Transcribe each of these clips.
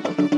thank you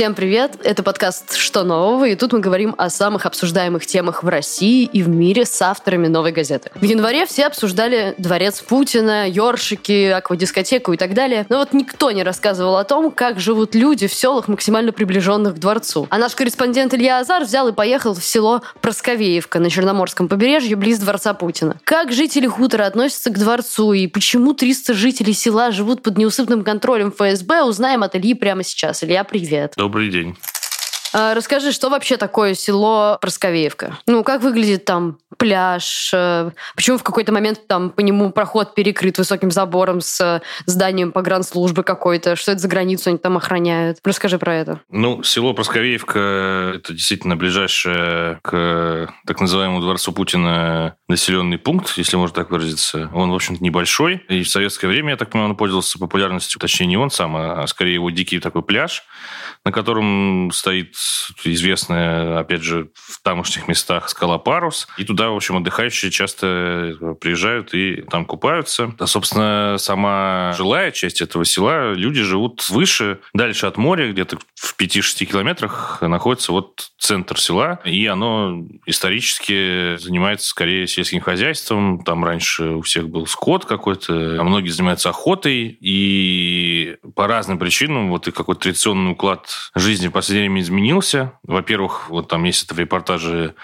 Всем привет! Это подкаст «Что нового?» и тут мы говорим о самых обсуждаемых темах в России и в мире с авторами «Новой газеты». В январе все обсуждали дворец Путина, ёршики, аквадискотеку и так далее, но вот никто не рассказывал о том, как живут люди в селах, максимально приближенных к дворцу. А наш корреспондент Илья Азар взял и поехал в село Просковеевка на Черноморском побережье близ дворца Путина. Как жители хутора относятся к дворцу и почему 300 жителей села живут под неусыпным контролем ФСБ, узнаем от Ильи прямо сейчас. Илья, привет. Добрый день. А, расскажи, что вообще такое село Просковеевка? Ну, как выглядит там пляж? Э, почему в какой-то момент там по нему проход перекрыт высоким забором с э, зданием погранслужбы какой-то? Что это за границу они там охраняют? Расскажи про это. Ну, село Просковеевка – это действительно ближайшее к так называемому дворцу Путина населенный пункт, если можно так выразиться. Он, в общем-то, небольшой. И в советское время, я так понимаю, он пользовался популярностью. Точнее, не он сам, а скорее его дикий такой пляж, на котором стоит известная, опять же, в тамошних местах скала Парус. И туда, в общем, отдыхающие часто приезжают и там купаются. А, собственно, сама жилая часть этого села, люди живут выше, дальше от моря, где-то в 5-6 километрах находится вот центр села, и оно исторически занимается скорее сельским хозяйством. Там раньше у всех был скот какой-то, а многие занимаются охотой, и по разным причинам вот и какой-то традиционный уклад жизни в последнее время изменился изменился. Во-первых, вот там есть это в репортаже,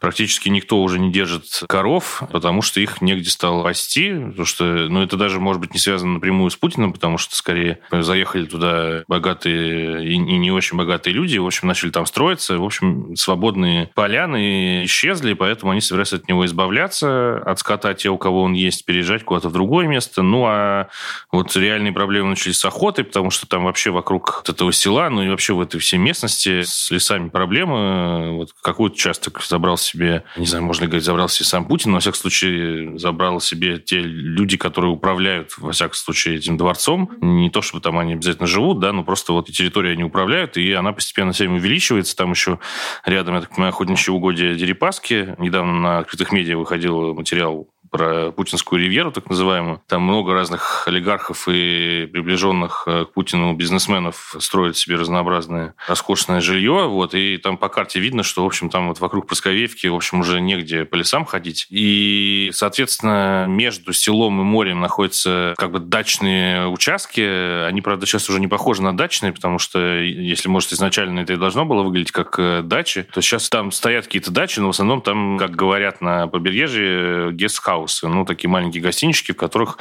практически никто уже не держит коров, потому что их негде стало пасти. Потому что, ну, это даже, может быть, не связано напрямую с Путиным, потому что, скорее, заехали туда богатые и не очень богатые люди, в общем, начали там строиться. В общем, свободные поляны исчезли, поэтому они собираются от него избавляться, от скота те, у кого он есть, переезжать куда-то в другое место. Ну, а вот реальные проблемы начались с охотой, потому что там вообще вокруг этого села, ну и вообще в этой всей местности с лесами проблемы. Вот какой участок забрал себе, не знаю, можно ли говорить, забрал себе сам Путин, но, во всяком случае, забрал себе те люди, которые управляют, во всяком случае, этим дворцом. Не то, чтобы там они обязательно живут, да, но просто вот территорию они управляют, и она постепенно всем увеличивается. Там еще рядом, я так понимаю, охотничьи угодья Дерипаски. Недавно на открытых медиа выходил материал про путинскую ривьеру, так называемую. Там много разных олигархов и приближенных э, к Путину бизнесменов строят себе разнообразное роскошное жилье. Вот, и там по карте видно, что, в общем, там вот вокруг Просковеевки, в общем, уже негде по лесам ходить. И, соответственно, между селом и морем находятся как бы дачные участки. Они, правда, сейчас уже не похожи на дачные, потому что, если, может, изначально это и должно было выглядеть как э, дачи, то сейчас там стоят какие-то дачи, но в основном там, как говорят на побережье, гестхаус гестхаусы, ну, такие маленькие гостинички, в которых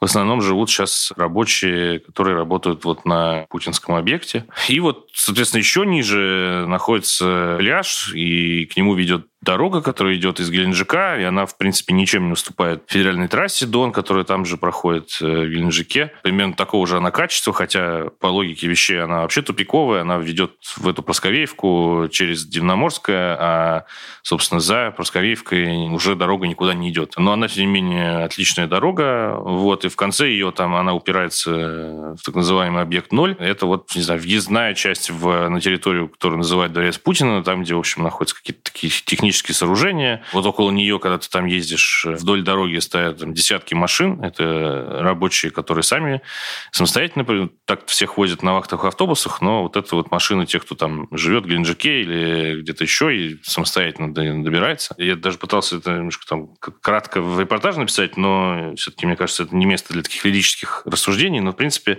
в основном живут сейчас рабочие, которые работают вот на путинском объекте. И вот, соответственно, еще ниже находится пляж, и к нему ведет дорога, которая идет из Геленджика, и она, в принципе, ничем не уступает федеральной трассе Дон, которая там же проходит э, в Геленджике. Примерно такого же она качества, хотя по логике вещей она вообще тупиковая, она ведет в эту Просковеевку через Дивноморское, а, собственно, за Просковеевкой уже дорога никуда не идет. Но она, тем не менее, отличная дорога, вот, и в конце ее там она упирается в так называемый объект 0. Это вот, не знаю, въездная часть в, на территорию, которую называют Дворец Путина, там, где, в общем, находятся какие-то такие технические технические сооружения. Вот около нее, когда ты там ездишь, вдоль дороги стоят там, десятки машин. Это рабочие, которые сами самостоятельно так всех возят на вахтовых автобусах, но вот это вот машины тех, кто там живет в Геленджике или где-то еще и самостоятельно добирается. Я даже пытался это немножко там кратко в репортаже написать, но все-таки, мне кажется, это не место для таких лирических рассуждений. Но, в принципе,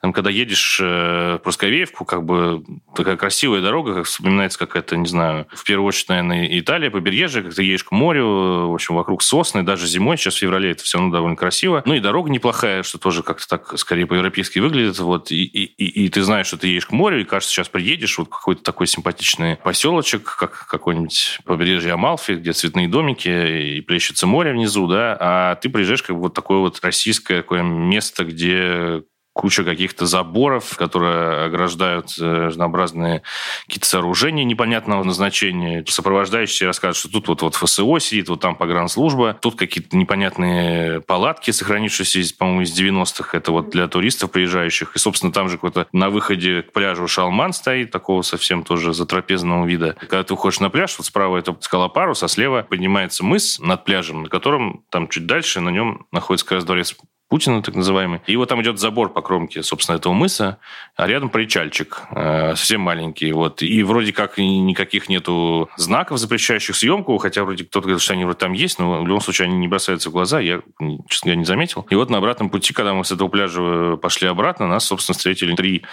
там, когда едешь э, в Просковеевку, как бы такая красивая дорога, как вспоминается какая-то, не знаю, в первую очередь, наверное, Италия, Италия, побережье, как ты едешь к морю, в общем, вокруг сосны, даже зимой, сейчас в феврале это все равно довольно красиво. Ну и дорога неплохая, что тоже как-то так скорее по-европейски выглядит. Вот, и, и, и, и ты знаешь, что ты едешь к морю, и кажется, сейчас приедешь, вот какой-то такой симпатичный поселочек, как какой-нибудь побережье Амалфи, где цветные домики и плещется море внизу, да, а ты приезжаешь как вот такое вот российское такое место, где куча каких-то заборов, которые ограждают э, разнообразные какие-то сооружения непонятного назначения. Сопровождающие рассказывают, что тут вот, вот ФСО сидит, вот там погранслужба, тут какие-то непонятные палатки, сохранившиеся, по-моему, из 90-х. Это вот для туристов приезжающих. И, собственно, там же какой-то на выходе к пляжу шалман стоит, такого совсем тоже затрапезного вида. Когда ты уходишь на пляж, вот справа это скала Парус, а слева поднимается мыс над пляжем, на котором там чуть дальше на нем находится как раз дворец Путина, так называемый. И вот там идет забор по кромке, собственно, этого мыса, а рядом причальчик, э, совсем маленький. Вот. И вроде как никаких нету знаков, запрещающих съемку, хотя вроде кто-то говорит, что они вроде там есть, но в любом случае они не бросаются в глаза, я, честно говоря, не заметил. И вот на обратном пути, когда мы с этого пляжа пошли обратно, нас, собственно, встретили три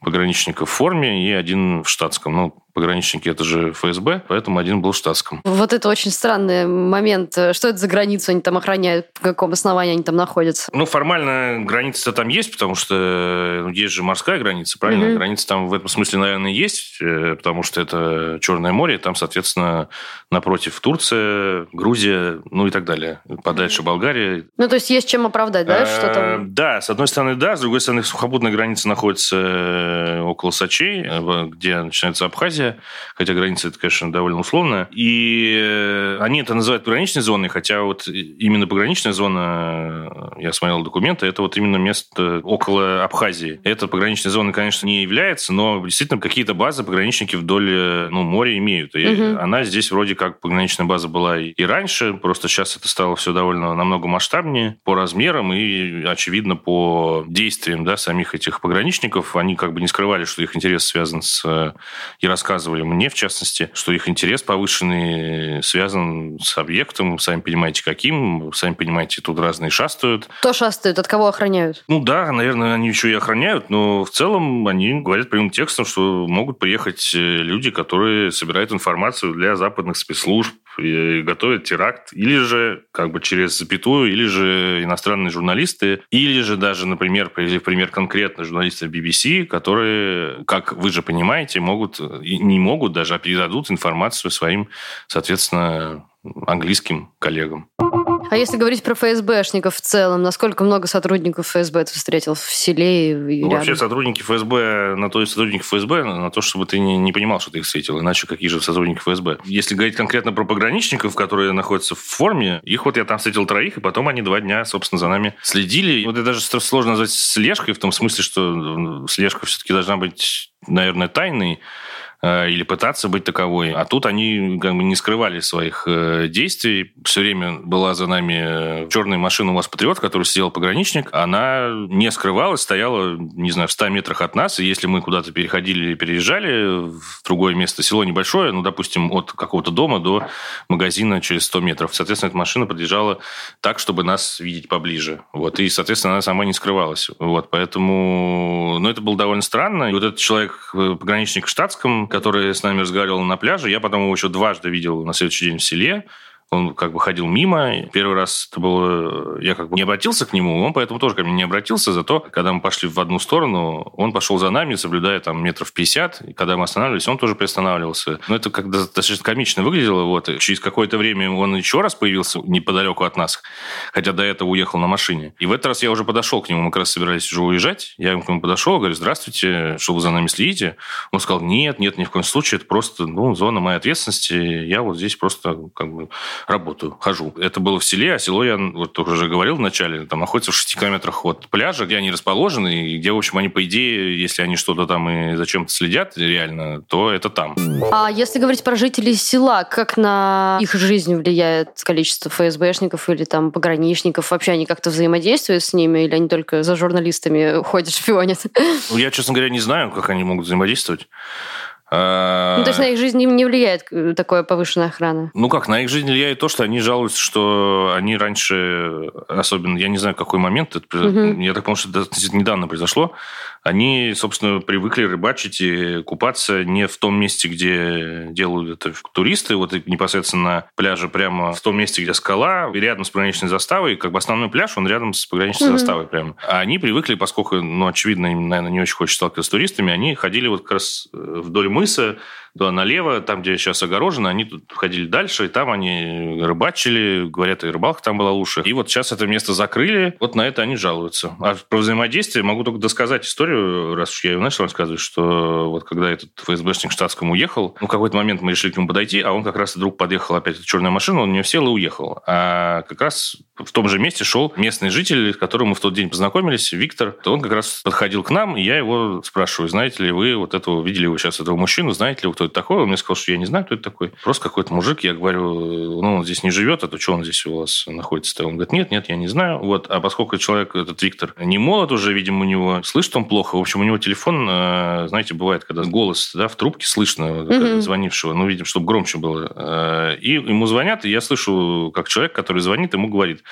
пограничника в форме и один в штатском. Ну, пограничники это же ФСБ, поэтому один был в штатском. Вот это очень странный момент. Что это за границу они там охраняют? По какому основанию они там находятся? Ну, формально граница там есть, потому что ну, есть же морская граница, правильно? Mm-hmm. Граница там в этом смысле, наверное, есть, э, потому что это Черное море, там, соответственно, напротив Турция, Грузия, ну и так далее. Подальше Болгария. Ну, то есть есть чем оправдать, да, что там? Э, да, с одной стороны, да, с другой стороны, сухопутная граница находится э, около Сочи, где начинается Абхазия, Абхазия, хотя граница это, конечно, довольно условная. И э, они это называют пограничной зоной, хотя вот именно пограничная зона, э, я смотрел документы, это вот именно место около Абхазии. Это пограничной зоной, конечно, не является, но действительно какие-то базы пограничники вдоль э, ну, моря имеют. И угу. она здесь вроде как пограничная база была и раньше, просто сейчас это стало все довольно намного масштабнее по размерам и, очевидно, по действиям да, самих этих пограничников. Они как бы не скрывали, что их интерес связан с и рассказывали рассказывали мне, в частности, что их интерес повышенный связан с объектом, сами понимаете, каким, сами понимаете, тут разные шастают. Кто шастают? От кого охраняют? Ну да, наверное, они еще и охраняют, но в целом они говорят прямым текстом, что могут приехать э, люди, которые собирают информацию для западных спецслужб, готовят теракт, или же как бы через запятую, или же иностранные журналисты, или же даже, например, привели пример конкретно журналисты BBC, которые, как вы же понимаете, могут, не могут даже, а передадут информацию своим, соответственно, английским коллегам. А если говорить про ФСБшников в целом, насколько много сотрудников ФСБ ты встретил в селе и ну, Вообще сотрудники ФСБ, на то и сотрудники ФСБ, на то, чтобы ты не, не понимал, что ты их встретил, иначе какие же сотрудники ФСБ. Если говорить конкретно про пограничников, которые находятся в форме, их вот я там встретил троих, и потом они два дня, собственно, за нами следили. Вот это даже сложно назвать слежкой, в том смысле, что слежка все-таки должна быть, наверное, тайной, или пытаться быть таковой. А тут они как бы не скрывали своих э, действий. Все время была за нами э, черная машина у вас «Патриот», который сидел пограничник. Она не скрывалась, стояла, не знаю, в 100 метрах от нас. И если мы куда-то переходили или переезжали в другое место, село небольшое, ну, допустим, от какого-то дома до магазина через 100 метров. Соответственно, эта машина подъезжала так, чтобы нас видеть поближе. Вот. И, соответственно, она сама не скрывалась. Вот. Поэтому... Ну, это было довольно странно. И вот этот человек, пограничник в штатском, который с нами разговаривал на пляже. Я потом его еще дважды видел на следующий день в селе. Он как бы ходил мимо. Первый раз это было... Я как бы не обратился к нему, он поэтому тоже ко мне не обратился. Зато, когда мы пошли в одну сторону, он пошел за нами, соблюдая там метров 50. И когда мы останавливались, он тоже приостанавливался. Но это как достаточно комично выглядело. Вот. И через какое-то время он еще раз появился неподалеку от нас, хотя до этого уехал на машине. И в этот раз я уже подошел к нему. Мы как раз собирались уже уезжать. Я к нему подошел, говорю, здравствуйте, что вы за нами следите? Он сказал, нет, нет, ни в коем случае. Это просто ну, зона моей ответственности. Я вот здесь просто как бы работаю, хожу. Это было в селе, а село, я вот уже говорил вначале, там находится в 6 километрах от пляжа, где они расположены, и где, в общем, они, по идее, если они что-то там и зачем-то следят реально, то это там. А если говорить про жителей села, как на их жизнь влияет количество ФСБшников или там пограничников? Вообще они как-то взаимодействуют с ними, или они только за журналистами ходят, шпионят? Ну, я, честно говоря, не знаю, как они могут взаимодействовать. Ну, то есть на их жизнь не влияет э, такое повышенная охрана? Ну как, на их жизнь влияет то, что они жалуются, что они раньше, особенно, я не знаю, какой момент, это, угу. я так понимаю, что это недавно произошло, они, собственно, привыкли рыбачить и купаться не в том месте, где делают это туристы, вот непосредственно на пляже прямо в том месте, где скала, рядом с пограничной заставой, как бы основной пляж, он рядом с пограничной угу. заставой прямо. А они привыкли, поскольку, ну, очевидно, им, наверное, не очень хочется сталкиваться с туристами, они ходили вот как раз э, вдоль мыса, туда налево, там, где сейчас огорожено, они тут ходили дальше, и там они рыбачили, говорят, и рыбалка там была лучше. И вот сейчас это место закрыли, вот на это они жалуются. А про взаимодействие могу только досказать историю, раз уж я ее начал рассказывать, что вот когда этот ФСБшник штатском уехал, ну, в какой-то момент мы решили к нему подойти, а он как раз вдруг подъехал опять в черную машину, он в нее сел и уехал. А как раз в том же месте шел местный житель, с которым мы в тот день познакомились, Виктор. То он как раз подходил к нам, и я его спрашиваю, знаете ли вы вот этого, видели вы сейчас этого мужчину, знаете ли вы, кто это такое. Он мне сказал, что я не знаю, кто это такой. Просто какой-то мужик. Я говорю, ну, он здесь не живет, а то что он здесь у вас находится? Он говорит, нет, нет, я не знаю. Вот. А поскольку человек, этот Виктор, не молод уже, видимо, у него, слышит он плохо. В общем, у него телефон, э, знаете, бывает, когда голос да, в трубке слышно угу. звонившего, ну, видим, чтобы громче было. Э, и ему звонят, и я слышу, как человек, который звонит, ему говорит,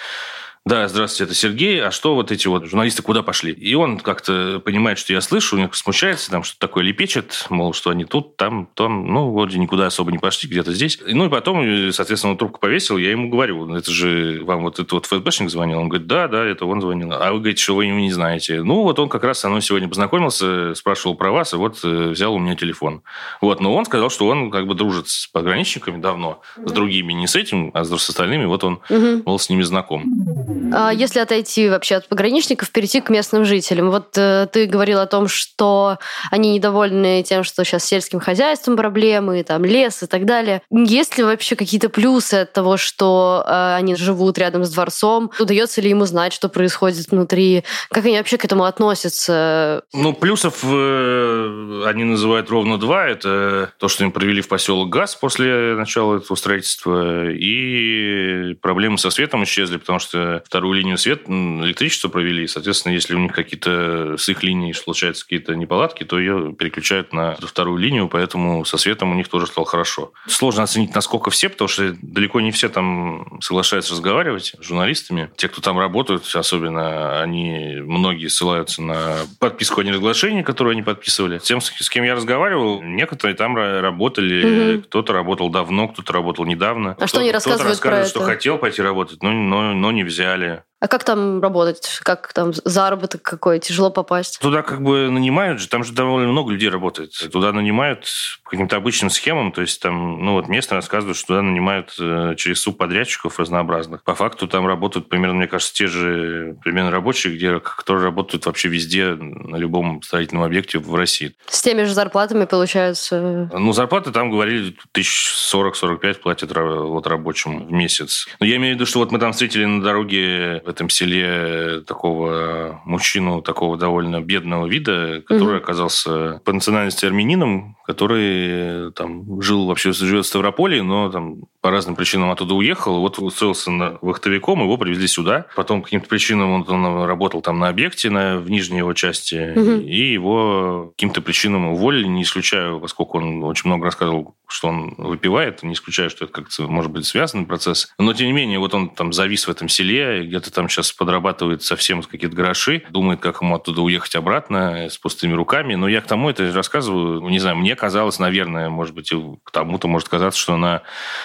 да, здравствуйте, это Сергей. А что вот эти вот журналисты куда пошли? И он как-то понимает, что я слышу, у него смущается, там что-то такое лепечет, мол, что они тут, там, там, ну, вроде никуда особо не пошли, где-то здесь. Ну, и потом, соответственно, он трубку повесил, я ему говорю, это же вам вот этот вот ФСБшник звонил? Он говорит, да, да, это он звонил. А вы говорите, что вы его не знаете. Ну, вот он как раз со мной сегодня познакомился, спрашивал про вас, и вот э, взял у меня телефон. Вот, но он сказал, что он как бы дружит с пограничниками давно, с другими, не с этим, а с остальными, вот он угу. был с ними знаком. А если отойти вообще от пограничников, перейти к местным жителям. Вот э, ты говорил о том, что они недовольны тем, что сейчас с сельским хозяйством проблемы, там лес и так далее. Есть ли вообще какие-то плюсы от того, что э, они живут рядом с дворцом? Удается ли им узнать, что происходит внутри? Как они вообще к этому относятся? Ну, плюсов э, они называют ровно два. Это то, что им провели в поселок газ после начала этого строительства, и проблемы со светом исчезли, потому что вторую линию света, электричество провели. Соответственно, если у них какие-то с их линией случаются какие-то неполадки, то ее переключают на вторую линию, поэтому со светом у них тоже стало хорошо. Сложно оценить, насколько все, потому что далеко не все там соглашаются разговаривать с журналистами. Те, кто там работают, особенно они, многие ссылаются на подписку о неразглашении, которую они подписывали. Тем, с кем я разговаривал, некоторые там работали, угу. кто-то работал давно, кто-то работал недавно. А что они рассказывают кто-то рассказывает, про что хотел пойти работать, но, но, но не взяли. А как там работать? Как там заработок какой? Тяжело попасть? Туда как бы нанимают же, там же довольно много людей работает. Туда нанимают по каким-то обычным схемам, то есть там, ну вот местно рассказывают, что туда нанимают э, через субподрядчиков разнообразных. По факту там работают примерно, мне кажется, те же примерно рабочие, где, которые работают вообще везде, на любом строительном объекте в России. С теми же зарплатами получается? Ну, зарплаты там говорили, 1040-45 платят вот рабочим в месяц. Но я имею в виду, что вот мы там встретили на дороге этом селе такого мужчину, такого довольно бедного вида, который угу. оказался по национальности армянином, который там жил вообще, живет в Ставрополе, но там по разным причинам оттуда уехал. Вот устроился на вахтовиком, его привезли сюда. Потом по каким-то причинам он, он работал там на объекте, на, в нижней его части, угу. и его каким-то причинам уволили, не исключаю, поскольку он очень много рассказывал, что он выпивает, не исключаю, что это как-то может быть связанный процесс. Но, тем не менее, вот он там завис в этом селе, где-то там сейчас подрабатывает совсем какие-то гроши, думает, как ему оттуда уехать обратно с пустыми руками. Но я к тому это рассказываю, не знаю, мне казалось, наверное, может быть, к тому-то может казаться, что на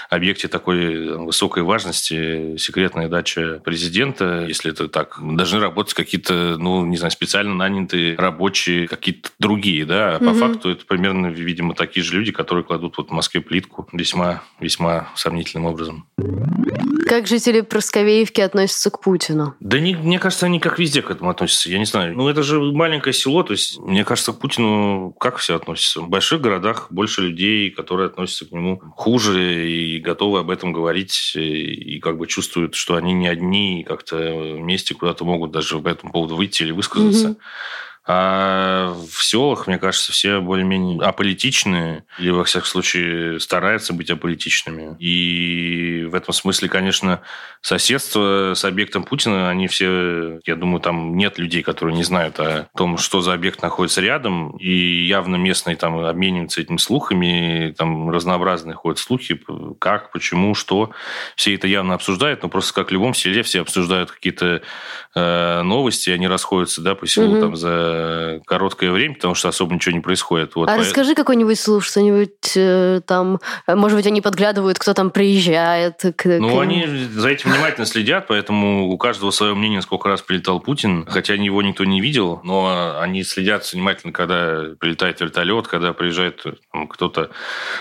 объекте такой высокой важности секретная дача президента, если это так, должны работать какие-то, ну, не знаю, специально нанятые рабочие, какие-то другие, да. А по угу. факту это примерно, видимо, такие же люди, которые кладут вот в Москве плитку весьма, весьма сомнительным образом. Как жители Просковеевки относятся к Путину? Да не, мне кажется, они как везде к этому относятся. Я не знаю. Ну, это же маленькое село. То есть, мне кажется, к Путину как все относятся? В больших городах больше людей, которые относятся к нему хуже и готовы об этом говорить, и, как бы чувствуют, что они не одни, и как-то вместе куда-то могут даже по этому поводу выйти или высказаться. Угу. А в селах, мне кажется, все более-менее аполитичные, или, во всяком случае, стараются быть аполитичными. И в этом смысле, конечно, соседство с объектом Путина, они все, я думаю, там нет людей, которые не знают о том, что за объект находится рядом, и явно местные там обмениваются этими слухами, там разнообразные ходят слухи, как, почему, что. Все это явно обсуждают, но просто как в любом селе все обсуждают какие-то э, новости, они расходятся, да, по селу угу. там за короткое время, потому что особо ничего не происходит. Вот. А по... расскажи какой-нибудь слух, что-нибудь э, там, может быть, они подглядывают, кто там приезжает. К, ну, к... они за этим внимательно следят, поэтому у каждого свое мнение, сколько раз прилетал Путин, хотя его никто не видел, но они следят внимательно, когда прилетает вертолет, когда приезжает кто-то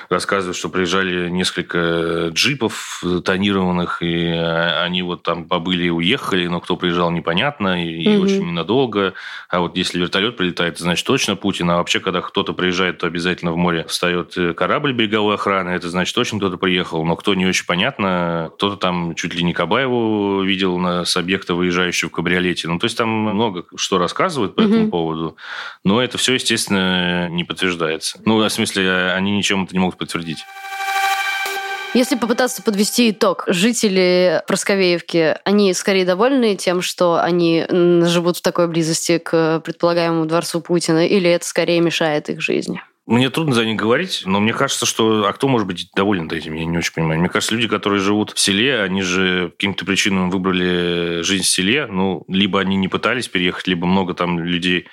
рассказывает, что приезжали несколько джипов тонированных, и они вот там побыли и уехали, но кто приезжал, непонятно, и, угу. и очень ненадолго. А вот если если вертолет прилетает, значит точно Путин. А вообще, когда кто-то приезжает, то обязательно в море встает э, корабль береговой охраны. Это значит точно кто-то приехал. Но кто не очень понятно. Кто-то там чуть ли не Кабаеву видел на, с объекта, выезжающего в кабриолете. Ну, то есть там много что рассказывают по этому поводу. Но это все, естественно, не подтверждается. Ну, в смысле, они ничем это не могут подтвердить. Если попытаться подвести итог, жители Просковеевки, они скорее довольны тем, что они живут в такой близости к предполагаемому дворцу Путина, или это скорее мешает их жизни? Мне трудно за них говорить, но мне кажется, что... А кто может быть доволен этим? Я не очень понимаю. Мне кажется, люди, которые живут в селе, они же каким-то причинам выбрали жизнь в селе. Ну, либо они не пытались переехать, либо много там людей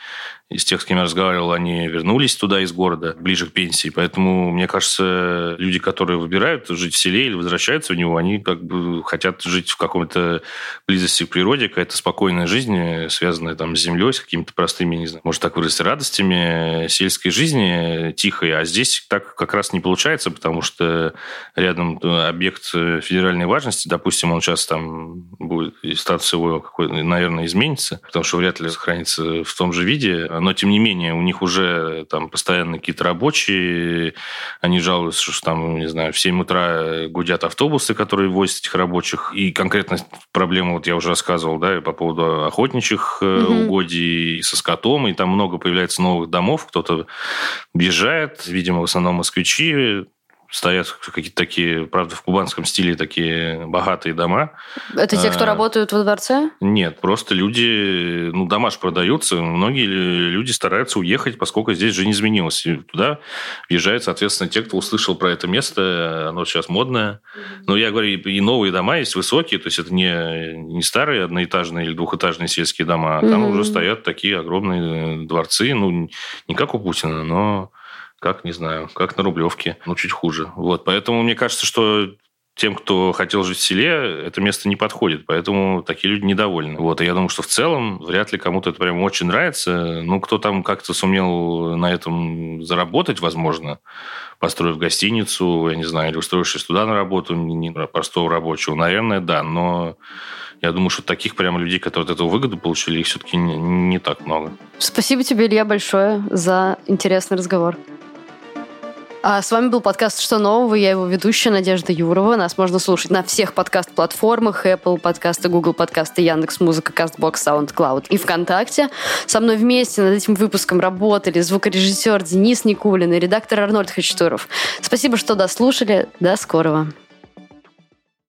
из тех, с кем я разговаривал, они вернулись туда из города, ближе к пенсии. Поэтому, мне кажется, люди, которые выбирают жить в селе или возвращаются в него, они как бы хотят жить в каком-то близости к природе, какая-то спокойная жизнь, связанная там с землей, с какими-то простыми, не знаю, может так выразиться, радостями сельской жизни тихой. А здесь так как раз не получается, потому что рядом объект федеральной важности, допустим, он сейчас там будет, и статус его какой наверное, изменится, потому что вряд ли сохранится в том же виде, но тем не менее у них уже там постоянно какие-то рабочие, они жалуются, что там, не знаю, в 7 утра гудят автобусы, которые возят этих рабочих, и конкретно проблема, вот я уже рассказывал, да, по поводу охотничьих угу. угодий со скотом, и там много появляется новых домов, кто-то въезжает, видимо, в основном москвичи, стоят какие-то такие, правда, в кубанском стиле такие богатые дома. Это те, кто а, работают во дворце? Нет, просто люди, ну, дома же продаются, многие люди стараются уехать, поскольку здесь жизнь изменилась. И туда въезжают, соответственно, те, кто услышал про это место, оно сейчас модное. Но я говорю, и новые дома есть высокие, то есть это не, не старые одноэтажные или двухэтажные сельские дома, а там mm-hmm. уже стоят такие огромные дворцы, ну, не как у Путина, но как, не знаю, как на Рублевке, ну, чуть хуже. Вот, поэтому мне кажется, что тем, кто хотел жить в селе, это место не подходит, поэтому такие люди недовольны. Вот, и я думаю, что в целом вряд ли кому-то это прям очень нравится. Ну, кто там как-то сумел на этом заработать, возможно, построив гостиницу, я не знаю, или устроившись туда на работу, не простого рабочего, наверное, да, но я думаю, что таких прямо людей, которые от этого выгоду получили, их все-таки не, не так много. Спасибо тебе, Илья, большое за интересный разговор. А с вами был подкаст «Что нового?». Я его ведущая Надежда Юрова. Нас можно слушать на всех подкаст-платформах Apple подкасты, Google подкасты, Яндекс Музыка, Castbox, SoundCloud и ВКонтакте. Со мной вместе над этим выпуском работали звукорежиссер Денис Никулин и редактор Арнольд Хачатуров. Спасибо, что дослушали. До скорого.